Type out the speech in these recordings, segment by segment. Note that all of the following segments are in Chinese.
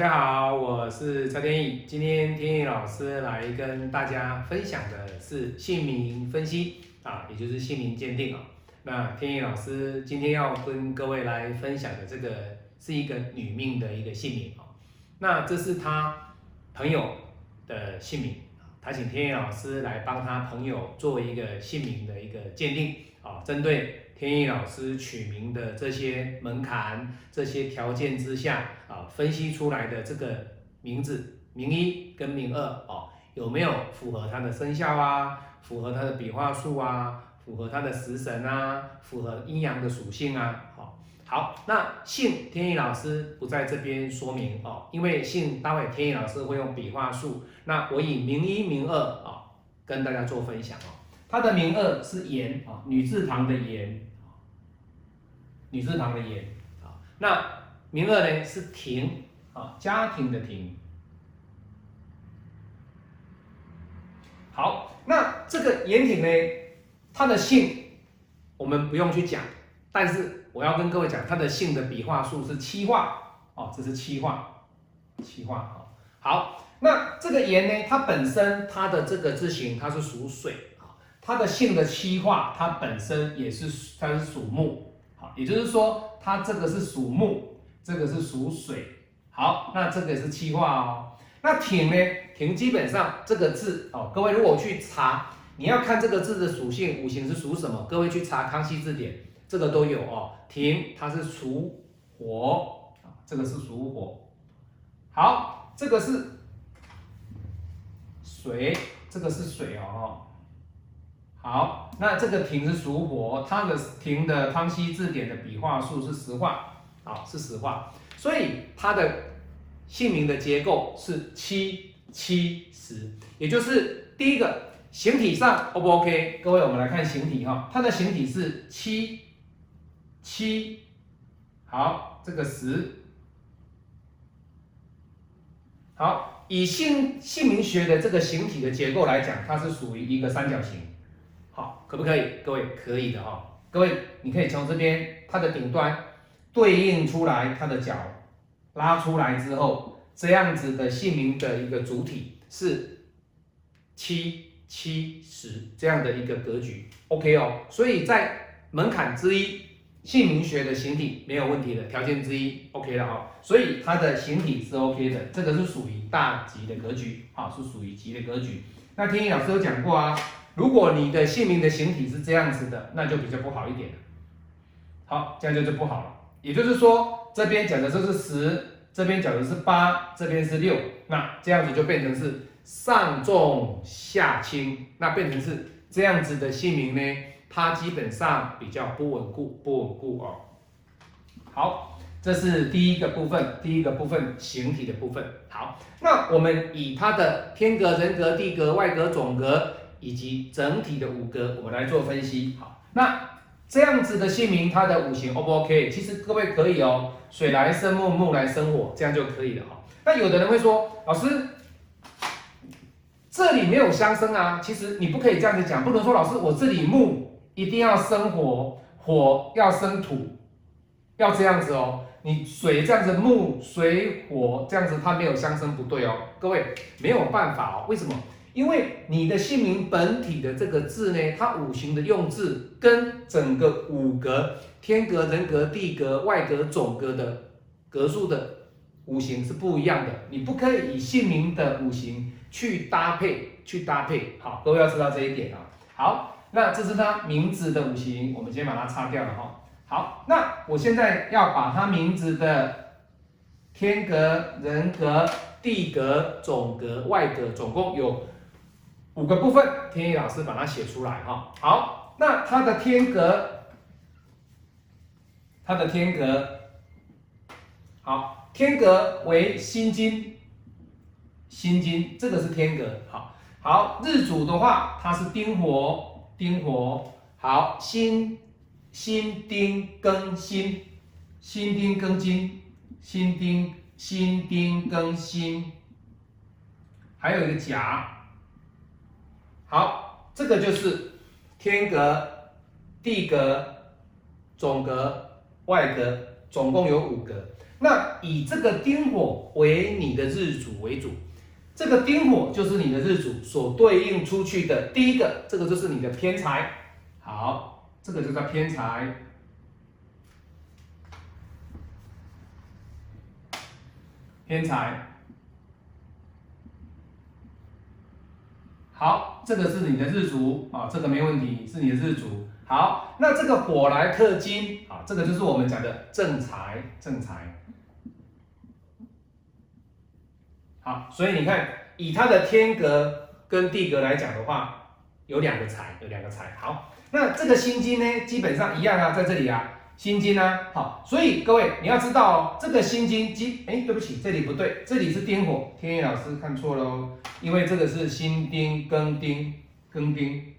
大家好，我是蔡天意。今天天意老师来跟大家分享的是姓名分析啊，也就是姓名鉴定啊。那天意老师今天要跟各位来分享的这个是一个女命的一个姓名啊。那这是她朋友的姓名啊，他请天意老师来帮他朋友做一个姓名的一个鉴定啊，针对。天意老师取名的这些门槛、这些条件之下啊，分析出来的这个名字名一跟名二哦，有没有符合他的生肖啊？符合他的笔画数啊？符合他的食神啊？符合阴阳的属性啊？好，好，那姓天意老师不在这边说明哦，因为姓待会天意老师会用笔画数，那我以名一名二啊跟大家做分享哦。他的名二是言啊，女字旁的言。女字旁的言啊，那名二呢是庭啊，家庭的庭。好，那这个言庭呢，它的姓我们不用去讲，但是我要跟各位讲，它的姓的笔画数是七画哦，这是七画，七画啊。好，那这个言呢，它本身它的这个字形它是属水啊，它的姓的七画，它本身也是它是属木。好，也就是说，它这个是属木，这个是属水。好，那这个是气化哦。那挺呢？挺基本上这个字哦，各位如果去查，你要看这个字的属性，五行是属什么？各位去查康熙字典，这个都有哦。挺它是属火，这个是属火。好，这个是水，这个是水哦。好，那这个亭是属火，它的亭的康熙字典的笔画数是十画，好是十画，所以它的姓名的结构是七七十，也就是第一个形体上 O 不 OK？各位我们来看形体哈，它的形体是七七，好这个十，好以姓姓名学的这个形体的结构来讲，它是属于一个三角形。好可不可以？各位可以的哈。各位，你可以从这边它的顶端对应出来它的角，拉出来之后，这样子的姓名的一个主体是七七十这样的一个格局，OK 哦。所以在门槛之一，姓名学的形体没有问题的条件之一，OK 了哈。所以它的形体是 OK 的，这个是属于大吉的格局，好，是属于吉的格局。那天一老师有讲过啊。如果你的姓名的形体是这样子的，那就比较不好一点好，这样就就不好了。也就是说，这边讲的这是十，这边讲的是八，这边是六，那这样子就变成是上重下轻，那变成是这样子的姓名呢，它基本上比较不稳固，不稳固哦。好，这是第一个部分，第一个部分形体的部分。好，那我们以它的天格、人格、地格、外格、总格。以及整体的五格，我们来做分析。好，那这样子的姓名，它的五行 O 不 OK？其实各位可以哦，水来生木，木来生火，这样就可以了哈。那有的人会说，老师，这里没有相生啊。其实你不可以这样子讲，不能说老师，我这里木一定要生火，火要生土，要这样子哦。你水这样子，木水火这样子，它没有相生不对哦。各位没有办法哦，为什么？因为你的姓名本体的这个字呢，它五行的用字跟整个五格天格、人格、地格、外格、总格的格数的五行是不一样的。你不可以以姓名的五行去搭配，去搭配。好，各位要知道这一点啊。好，那这是他名字的五行，我们先把它擦掉了哈。好，那我现在要把他名字的天格、人格、地格、总格、外格，总共有。五个部分，天意老师把它写出来哈。好，那它的天格，它的天格，好，天格为心金，心金这个是天格。好，好，日主的话，它是丁火，丁火。好，辛辛丁庚辛，辛丁庚金，辛丁辛丁庚辛，还有一个甲。好，这个就是天格、地格、总格、外格总共有五格。那以这个丁火为你的日主为主，这个丁火就是你的日主所对应出去的第一个，这个就是你的偏财。好，这个就叫偏财。偏财。好，这个是你的日主啊，这个没问题，是你的日主。好，那这个火来克金啊，这个就是我们讲的正财，正财。好，所以你看，以它的天格跟地格来讲的话，有两个财，有两个财。好，那这个心金呢，基本上一样啊，在这里啊，心金啊，好，所以各位你要知道哦，这个心金金，哎，对不起，这里不对，这里是丁火，天野老师看错了哦，因为这个是辛丁庚丁庚丁，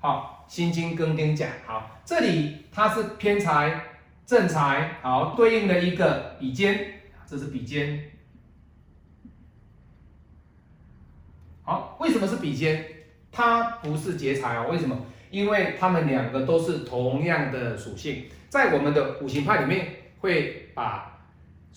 好，辛金庚丁甲，好，这里它是偏财正财，好，对应的一个比肩，这是比肩。好，为什么是比肩？它不是劫财哦。为什么？因为它们两个都是同样的属性，在我们的五行派里面，会把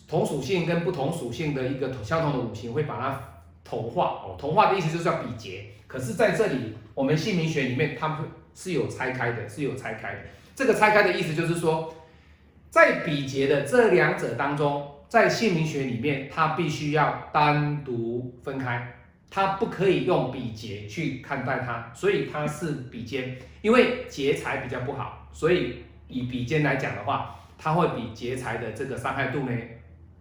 同属性跟不同属性的一个相同的五行，会把它同化哦。同化的意思就是要比劫。可是在这里，我们姓名学里面，它们是有拆开的，是有拆开的。这个拆开的意思就是说，在比劫的这两者当中，在姓名学里面，它必须要单独分开。它不可以用比劫去看待它，所以它是比肩，因为劫财比较不好，所以以比肩来讲的话，它会比劫财的这个伤害度呢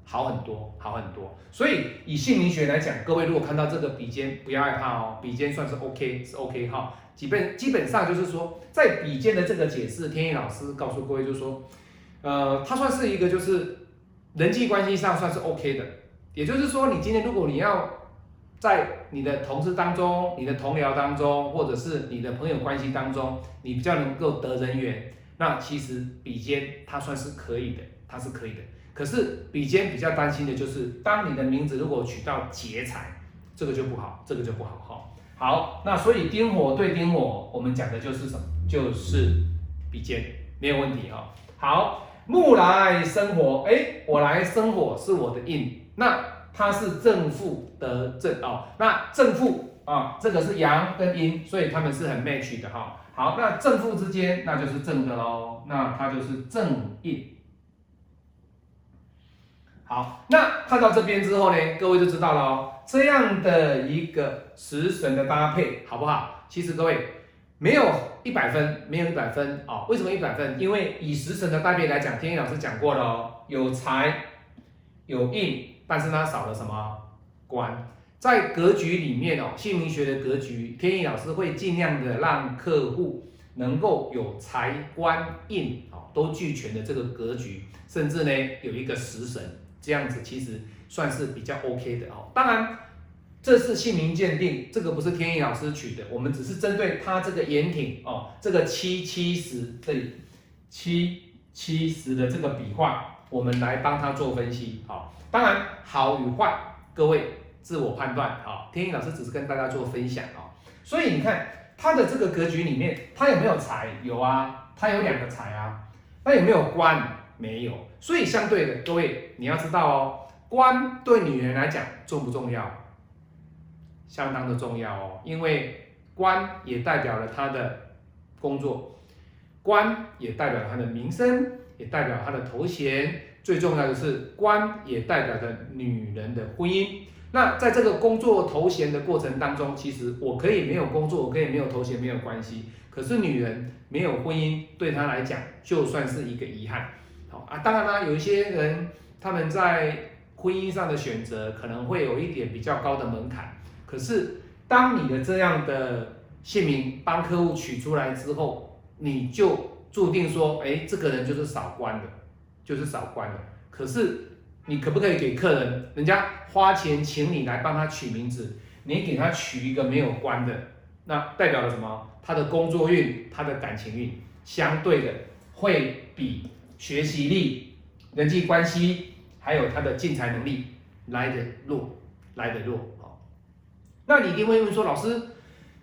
好很多，好很多。所以以姓名学来讲，各位如果看到这个比肩，不要害怕哦，比肩算是 OK，是 OK 哈。基本基本上就是说，在比肩的这个解释，天意老师告诉各位就是说，呃，它算是一个就是人际关系上算是 OK 的，也就是说，你今天如果你要。在你的同事当中、你的同僚当中，或者是你的朋友关系当中，你比较能够得人缘，那其实比肩它算是可以的，它是可以的。可是比肩比较担心的就是，当你的名字如果取到劫财，这个就不好，这个就不好哈。好，那所以丁火对丁火，我们讲的就是什么？就是比肩，没有问题哈。好，木来生火，哎，我来生火是我的印，那。它是正负得正哦，那正负啊，这个是阳跟阴，所以它们是很 match 的哈。好，那正负之间那就是正的喽，那它就是正印。好，那看到这边之后呢，各位就知道了哦，这样的一个食神的搭配好不好？其实各位没有一百分，没有一百分哦。为什么一百分？因为以食神的搭配来讲，天一老师讲过了哦，有财有印。但是它少了什么官？在格局里面哦，姓名学的格局，天意老师会尽量的让客户能够有财官印哦都俱全的这个格局，甚至呢有一个食神，这样子其实算是比较 OK 的哦。当然这是姓名鉴定，这个不是天意老师取的，我们只是针对他这个掩体哦，这个七七十这里七七十的这个笔画，我们来帮他做分析好。当然，好与坏，各位自我判断啊。天意老师只是跟大家做分享啊。所以你看他的这个格局里面，他有没有财？有啊，他有两个财啊。那有没有官？没有。所以相对的，各位你要知道哦，官对女人来讲重不重要？相当的重要哦，因为官也代表了她的工作，官也代表她的名声，也代表她的头衔。最重要的是，官也代表着女人的婚姻。那在这个工作头衔的过程当中，其实我可以没有工作，我可以没有头衔，没有关系。可是女人没有婚姻，对她来讲就算是一个遗憾。好啊，当然啦，有一些人他们在婚姻上的选择可能会有一点比较高的门槛。可是当你的这样的姓名帮客户取出来之后，你就注定说，哎，这个人就是少官的。就是少官的，可是你可不可以给客人，人家花钱请你来帮他取名字，你给他取一个没有官的，那代表了什么？他的工作运、他的感情运，相对的会比学习力、人际关系，还有他的进财能力来的弱，来的弱啊。那你一定会问说，老师，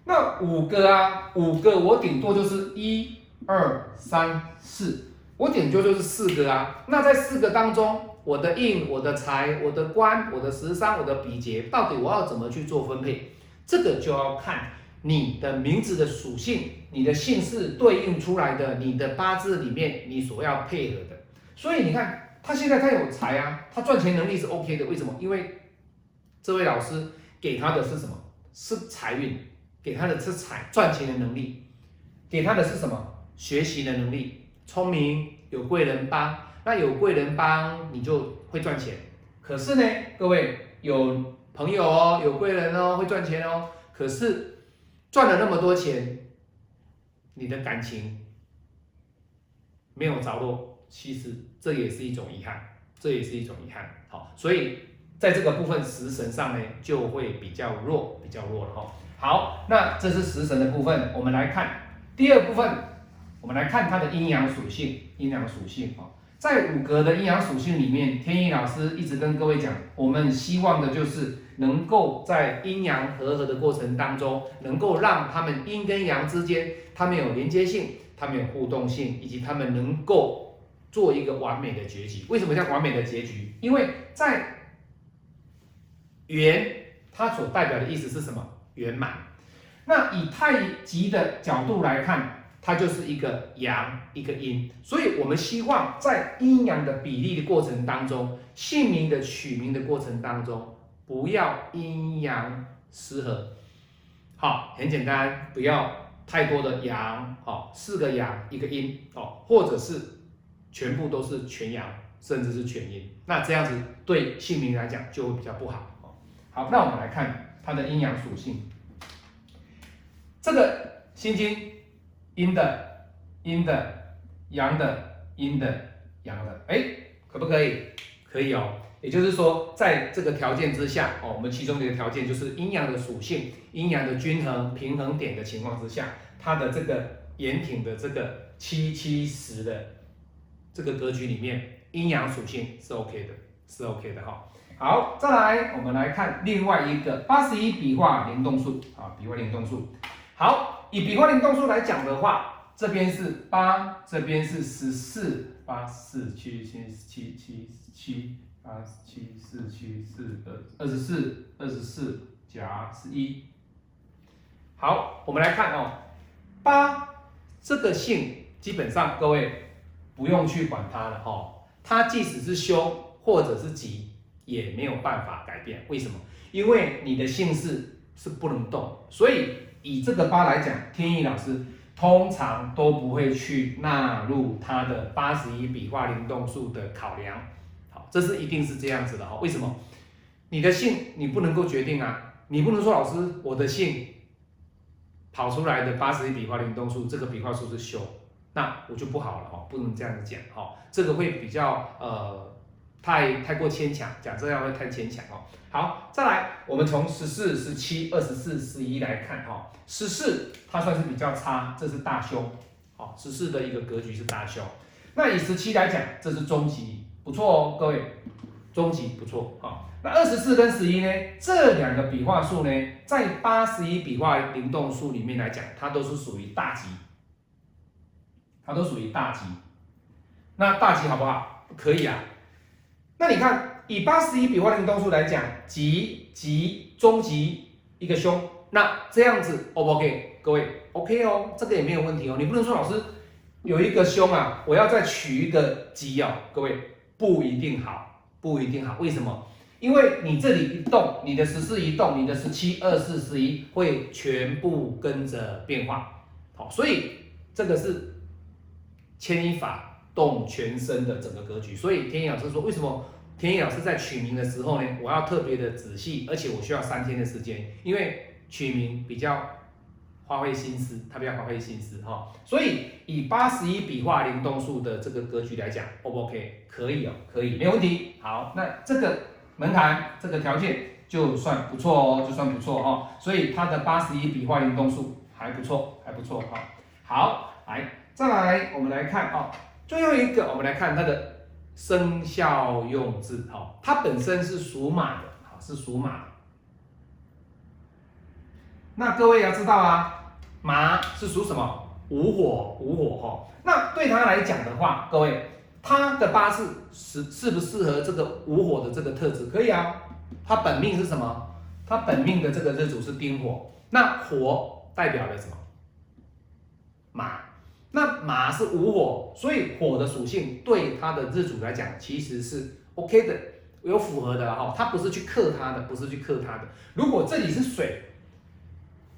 那五个啊，五个我顶多就是一二三四。我点就就是四个啊。那在四个当中，我的印、我的财、我的官、我的食伤、我的比劫，到底我要怎么去做分配？这个就要看你的名字的属性，你的姓氏对应出来的，你的八字里面你所要配合的。所以你看，他现在他有财啊，他赚钱能力是 OK 的。为什么？因为这位老师给他的是什么？是财运，给他的是财赚钱的能力，给他的是什么？学习的能力，聪明，有贵人帮。那有贵人帮，你就会赚钱。可是呢，各位有朋友哦，有贵人哦，会赚钱哦。可是赚了那么多钱，你的感情没有着落，其实这也是一种遗憾，这也是一种遗憾。好，所以在这个部分食神上呢，就会比较弱，比较弱了哈。好，那这是食神的部分，我们来看第二部分，我们来看它的阴阳属性，阴阳属性啊。在五格的阴阳属性里面，天意老师一直跟各位讲，我们希望的就是能够在阴阳和合的过程当中，能够让他们阴跟阳之间，他们有连接性，他们有互动性，以及他们能够做一个完美的结局。为什么叫完美的结局？因为在圆，它所代表的意思是什么？圆满。那以太极的角度来看。它就是一个阳，一个阴，所以我们希望在阴阳的比例的过程当中，姓名的取名的过程当中，不要阴阳失衡。好，很简单，不要太多的阳，好，四个阳一个阴，哦，或者是全部都是全阳，甚至是全阴，那这样子对姓名来讲就会比较不好。好，那我们来看它的阴阳属性，这个心经。阴的，阴的，阳的，阴的，阳的，哎，可不可以？可以哦。也就是说，在这个条件之下，哦，我们其中的一个条件就是阴阳的属性，阴阳的均衡平衡点的情况之下，它的这个严挺的这个七七十的这个格局里面，阴阳属性是 OK 的，是 OK 的哈。好，再来，我们来看另外一个八十一笔画联动数啊，笔画联动数。好。以笔画灵动数来讲的话，这边是八，这边是十四，八四七七七七七八七四七四二二十四，二十四加十一。好，我们来看哦，八这个姓基本上各位不用去管它了哈，它即使是凶或者是吉也没有办法改变。为什么？因为你的姓氏是不能动，所以。以这个八来讲，天意老师通常都不会去纳入他的八十一笔画灵动数的考量。好，这是一定是这样子的哈。为什么？你的姓你不能够决定啊，你不能说老师我的姓跑出来的八十一笔画灵动数，这个笔画数是修，那我就不好了哈，不能这样子讲哈，这个会比较呃。太太过牵强，讲这样会太牵强哦。好，再来，我们从十四、十七、二十四、十一来看哈。十四它算是比较差，这是大凶。好，十四的一个格局是大凶。那以十七来讲，这是中级，不错哦，各位，中级不错。好，那二十四跟十一呢？这两个笔画数呢，在八十一笔画灵动数里面来讲，它都是属于大吉，它都属于大吉。那大吉好不好？可以啊。那你看，以八十一笔画灵动数来讲，吉吉中吉一个凶，那这样子 O 不 OK？各位 OK 哦，这个也没有问题哦。你不能说老师有一个凶啊，我要再取一个吉哦，各位不一定好，不一定好。为什么？因为你这里一动，你的十四一动，你的十七、二四、十一会全部跟着变化。好，所以这个是牵一法。动全身的整个格局，所以天意老师说，为什么天意老师在取名的时候呢？我要特别的仔细，而且我需要三天的时间，因为取名比较花费心思，他比较花费心思哈。所以以八十一笔画灵动数的这个格局来讲，O 不 OK？可以哦，可以，没问题。好，那这个门槛，这个条件就算不错哦，就算不错哦。所以它的八十一笔画灵动数还不错，还不错哈。好，来，再来，我们来看啊。最后一个，我们来看它的生肖用字，哈，它本身是属马的，好，是属马。那各位要知道啊，马是属什么？午火午火哈。那对他来讲的话，各位，他的八字适适不适合这个午火的这个特质？可以啊，他本命是什么？他本命的这个日主是丁火，那火代表了什么？马。那马是无火，所以火的属性对他的日主来讲其实是 OK 的，有符合的哈。他不是去克他的，不是去克他的。如果这里是水，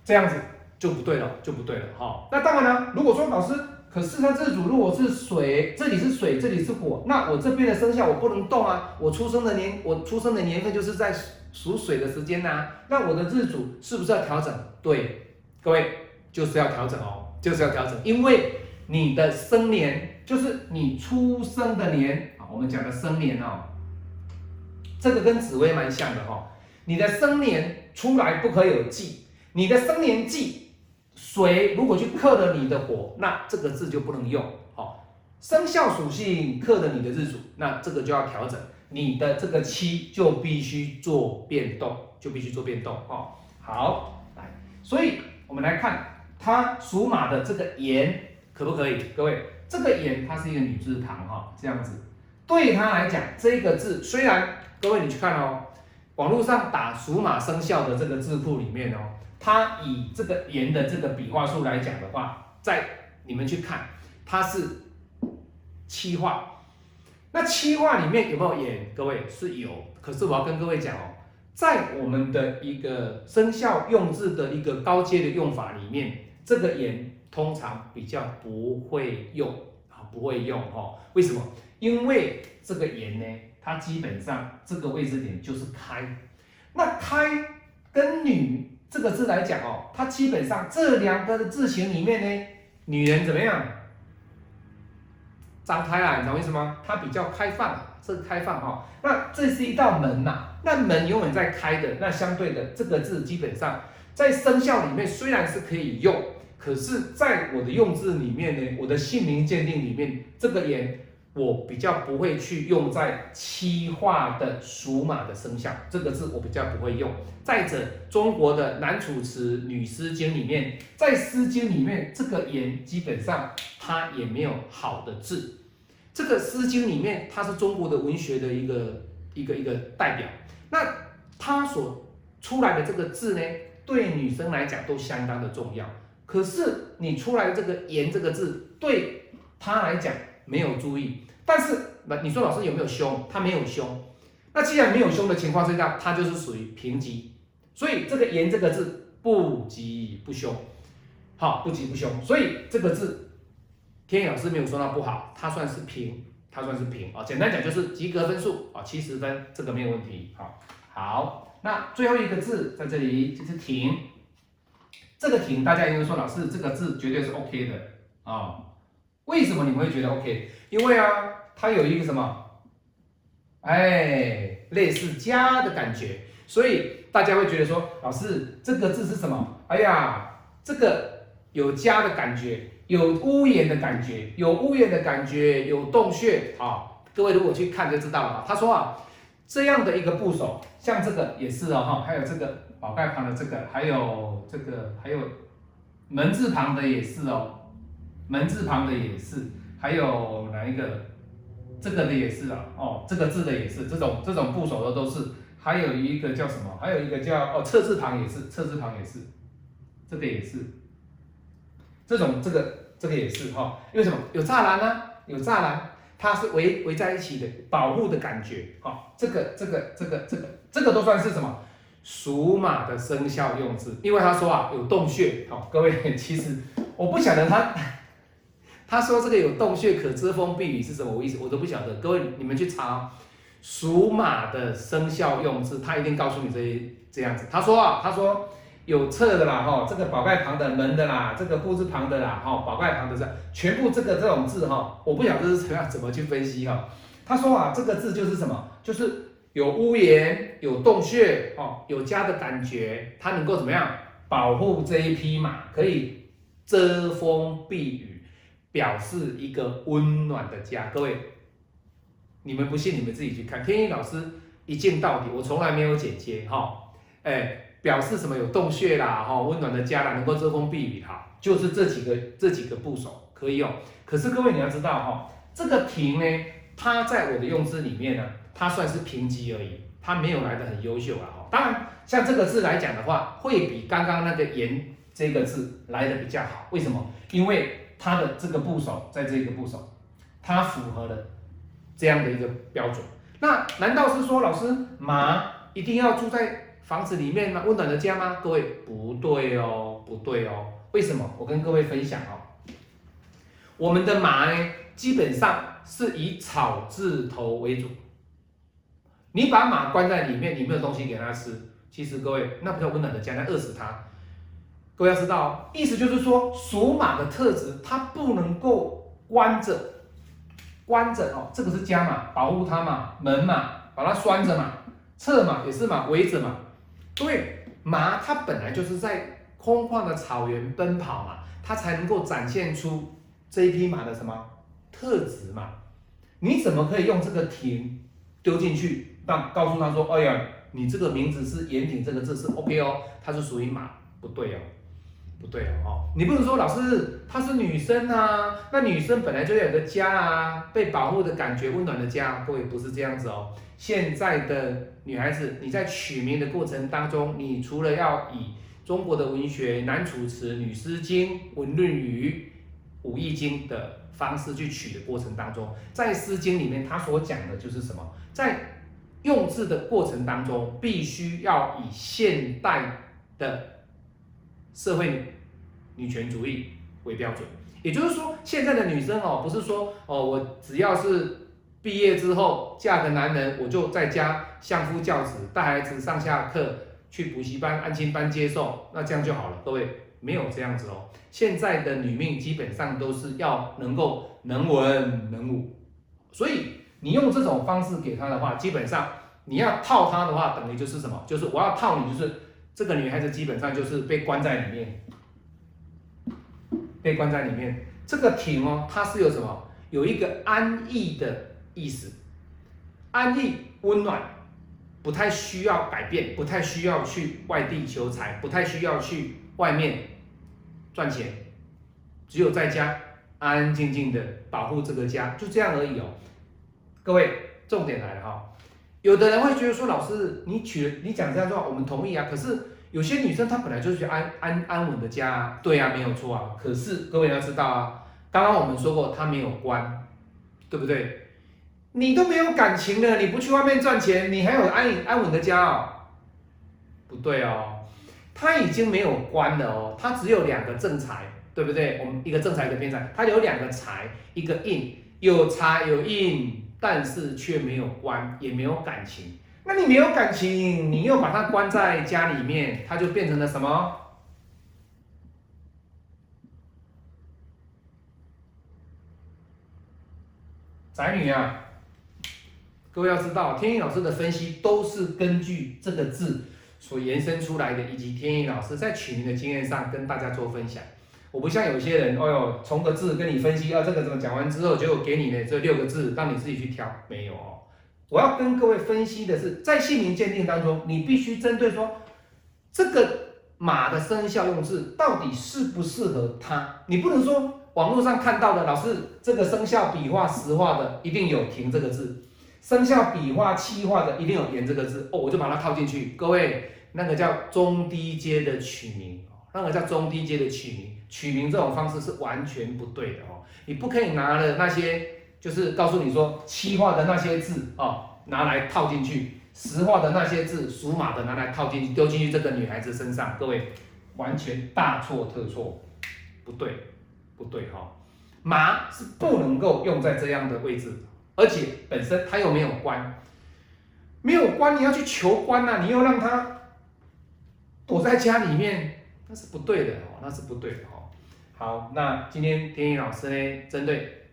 这样子就不对了，就不对了哈。那当然了，如果说老师，可是他日主如果是水，这里是水，这里是火，那我这边的生肖我不能动啊。我出生的年，我出生的年份就是在属水的时间呐。那我的日主是不是要调整？对，各位就是要调整哦。就是要调整，因为你的生年就是你出生的年啊，我们讲的生年哦，这个跟紫薇蛮像的哈。你的生年出来不可有忌，你的生年忌水如果去克了你的火，那这个字就不能用。好，生肖属性克了你的日主，那这个就要调整，你的这个期就必须做变动，就必须做变动哦。好，来，所以我们来看。它属马的这个言可不可以？各位，这个言它是一个女字旁哈，这样子，对他来讲，这个字虽然各位你去看哦，网络上打属马生肖的这个字库里面哦，它以这个言的这个笔画数来讲的话，在你们去看，它是七画，那七画里面有没有言？各位是有，可是我要跟各位讲哦，在我们的一个生肖用字的一个高阶的用法里面。这个言通常比较不会用啊，不会用哈？为什么？因为这个言呢，它基本上这个位置点就是开。那开跟女这个字来讲哦，它基本上这两个字形里面呢，女人怎么样？张开啊，你懂意思吗？它比较开放，这个开放哈。那这是一道门呐，那门永远在开的。那相对的，这个字基本上在生肖里面虽然是可以用。可是，在我的用字里面呢，我的姓名鉴定里面，这个言我比较不会去用在七画的属马的生肖，这个字我比较不会用。再者，中国的男楚辞、女诗经里面，在诗经里面，这个言基本上它也没有好的字。这个诗经里面，它是中国的文学的一个一个一个代表，那它所出来的这个字呢，对女生来讲都相当的重要。可是你出来这个“言”这个字，对他来讲没有注意。但是那你说老师有没有凶？他没有凶。那既然没有凶的情况之下，他就是属于平级。所以这个“言”这个字不吉不凶，好不吉不凶。所以这个字，天野老师没有说它不好，它算是平，它算是平啊。简单讲就是及格分数啊，七十分，这个没有问题。好，好，那最后一个字在这里就是“停”。这个停，大家应该说老师这个字绝对是 OK 的啊？为什么你们会觉得 OK？因为啊，它有一个什么？哎，类似家的感觉，所以大家会觉得说，老师这个字是什么？哎呀，这个有家的感觉，有屋檐的感觉，有屋檐的感觉，有洞穴啊。各位如果去看就知道了。他说啊，这样的一个部首，像这个也是哦哈，还有这个。宝盖旁的这个，还有这个，还有门字旁的也是哦，门字旁的也是，还有哪一个？这个的也是啊，哦，这个字的也是，这种这种部首的都是，还有一个叫什么？还有一个叫哦，侧字旁也是，侧字旁也是，这个也是，这种这个这个也是哈，因为什么？有栅栏呢？有栅栏，它是围围在一起的，保护的感觉，哦，这个这个这个这个这个都算是什么？属马的生肖用字，因为他说啊有洞穴，好，各位其实我不晓得他 他说这个有洞穴可遮风避雨是什么意思，我都不晓得。各位你们去查属马的生肖用字，他一定告诉你这这样子。他说啊，他说有侧的啦，哈，这个宝盖旁的门的啦，这个布字旁的啦，哈，宝盖旁的是全部这个这种字哈，我不晓得是怎样怎么去分析哈。他说啊，这个字就是什么，就是。有屋檐，有洞穴，哦，有家的感觉，它能够怎么样保護这一匹马？可以遮风避雨，表示一个温暖的家。各位，你们不信，你们自己去看。天一老师一镜到底，我从来没有剪接，哈，哎，表示什么有洞穴啦，哈，温暖的家啦，能够遮风避雨哈，就是这几个这几个部首可以用。可是各位你要知道哈，这个亭呢，它在我的用字里面呢，它算是平级而已，它没有来的很优秀了哈。当然，像这个字来讲的话，会比刚刚那个言这个字来的比较好。为什么？因为它的这个部首在这个部首，它符合了这样的一个标准。那难道是说老师马一定要住在？房子里面吗？温暖的家吗？各位不对哦，不对哦。为什么？我跟各位分享哦。我们的马呢，基本上是以草字头为主。你把马关在里面，你没有东西给它吃，其实各位那不叫温暖的家，那饿死它。各位要知道，意思就是说，属马的特质，它不能够关着，关着哦。这个是家嘛，保护它嘛，门嘛，把它拴着嘛，侧嘛也是嘛，围着嘛。对马它本来就是在空旷的草原奔跑嘛，它才能够展现出这一匹马的什么特质嘛？你怎么可以用这个亭丢进去，让告诉他说，哎呀，你这个名字是严谨这个字是 OK 哦，它是属于马，不对哦。不对哦，你不能说老师她是女生啊，那女生本来就要有个家啊，被保护的感觉，温暖的家。各位不是这样子哦，现在的女孩子，你在取名的过程当中，你除了要以中国的文学《男楚辞》《女诗经》《文论语》《武易经》的方式去取的过程当中，在《诗经》里面，它所讲的就是什么？在用字的过程当中，必须要以现代的。社会女权主义为标准，也就是说，现在的女生哦，不是说哦，我只要是毕业之后嫁个男人，我就在家相夫教子，带孩子上下课，去补习班、安亲班接受，那这样就好了。各位没有这样子哦，现在的女命基本上都是要能够能文能武，所以你用这种方式给她的话，基本上你要套她的话，等于就是什么？就是我要套你，就是。这个女孩子基本上就是被关在里面，被关在里面。这个亭哦，它是有什么？有一个安逸的意思，安逸、温暖，不太需要改变，不太需要去外地求财，不太需要去外面赚钱，只有在家安安静静的保护这个家，就这样而已哦。各位，重点来了哈。有的人会觉得说，老师，你取你讲这样的话，我们同意啊。可是有些女生她本来就是安安安稳的家，啊，对啊，没有错啊。可是各位要知道啊，刚刚我们说过，她没有关，对不对？你都没有感情了，你不去外面赚钱，你还有安安稳的家哦？不对哦，她已经没有关了哦，她只有两个正财，对不对？我们一个正财一个偏财，她有两个财，一个印，有财有印。但是却没有关，也没有感情。那你没有感情，你又把它关在家里面，它就变成了什么？宅女啊！各位要知道，天意老师的分析都是根据这个字所延伸出来的，以及天意老师在取名的经验上跟大家做分享。我不像有些人，哦哟，从个字跟你分析，啊，这个怎么讲完之后，结果给你的这六个字，让你自己去挑，没有哦。我要跟各位分析的是，在姓名鉴定当中，你必须针对说，这个马的生肖用字到底适不适合它，你不能说网络上看到的，老师这个生肖笔画实画的一定有停这个字，生肖笔画气画的一定有言这个字，哦，我就把它套进去。各位，那个叫中低阶的取名，那个叫中低阶的取名。取名这种方式是完全不对的哦，你不可以拿了那些，就是告诉你说七画的那些字哦，拿来套进去，十画的那些字属马的拿来套进去，丢进去这个女孩子身上，各位完全大错特错，不对，不对哈，马是不能够用在这样的位置，而且本身它又没有官，没有官你要去求官呐，你又让他躲在家里面，那是不对的哦，那是不对的哦。好，那今天天意老师呢，针对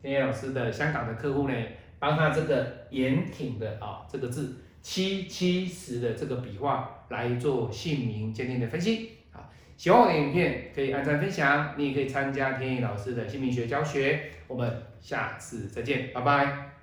天意老师的香港的客户呢，帮他这个严挺的啊这个字七七十的这个笔画来做姓名鉴定的分析啊。喜欢我的影片可以按赞分享，你也可以参加天意老师的姓名学教学。我们下次再见，拜拜。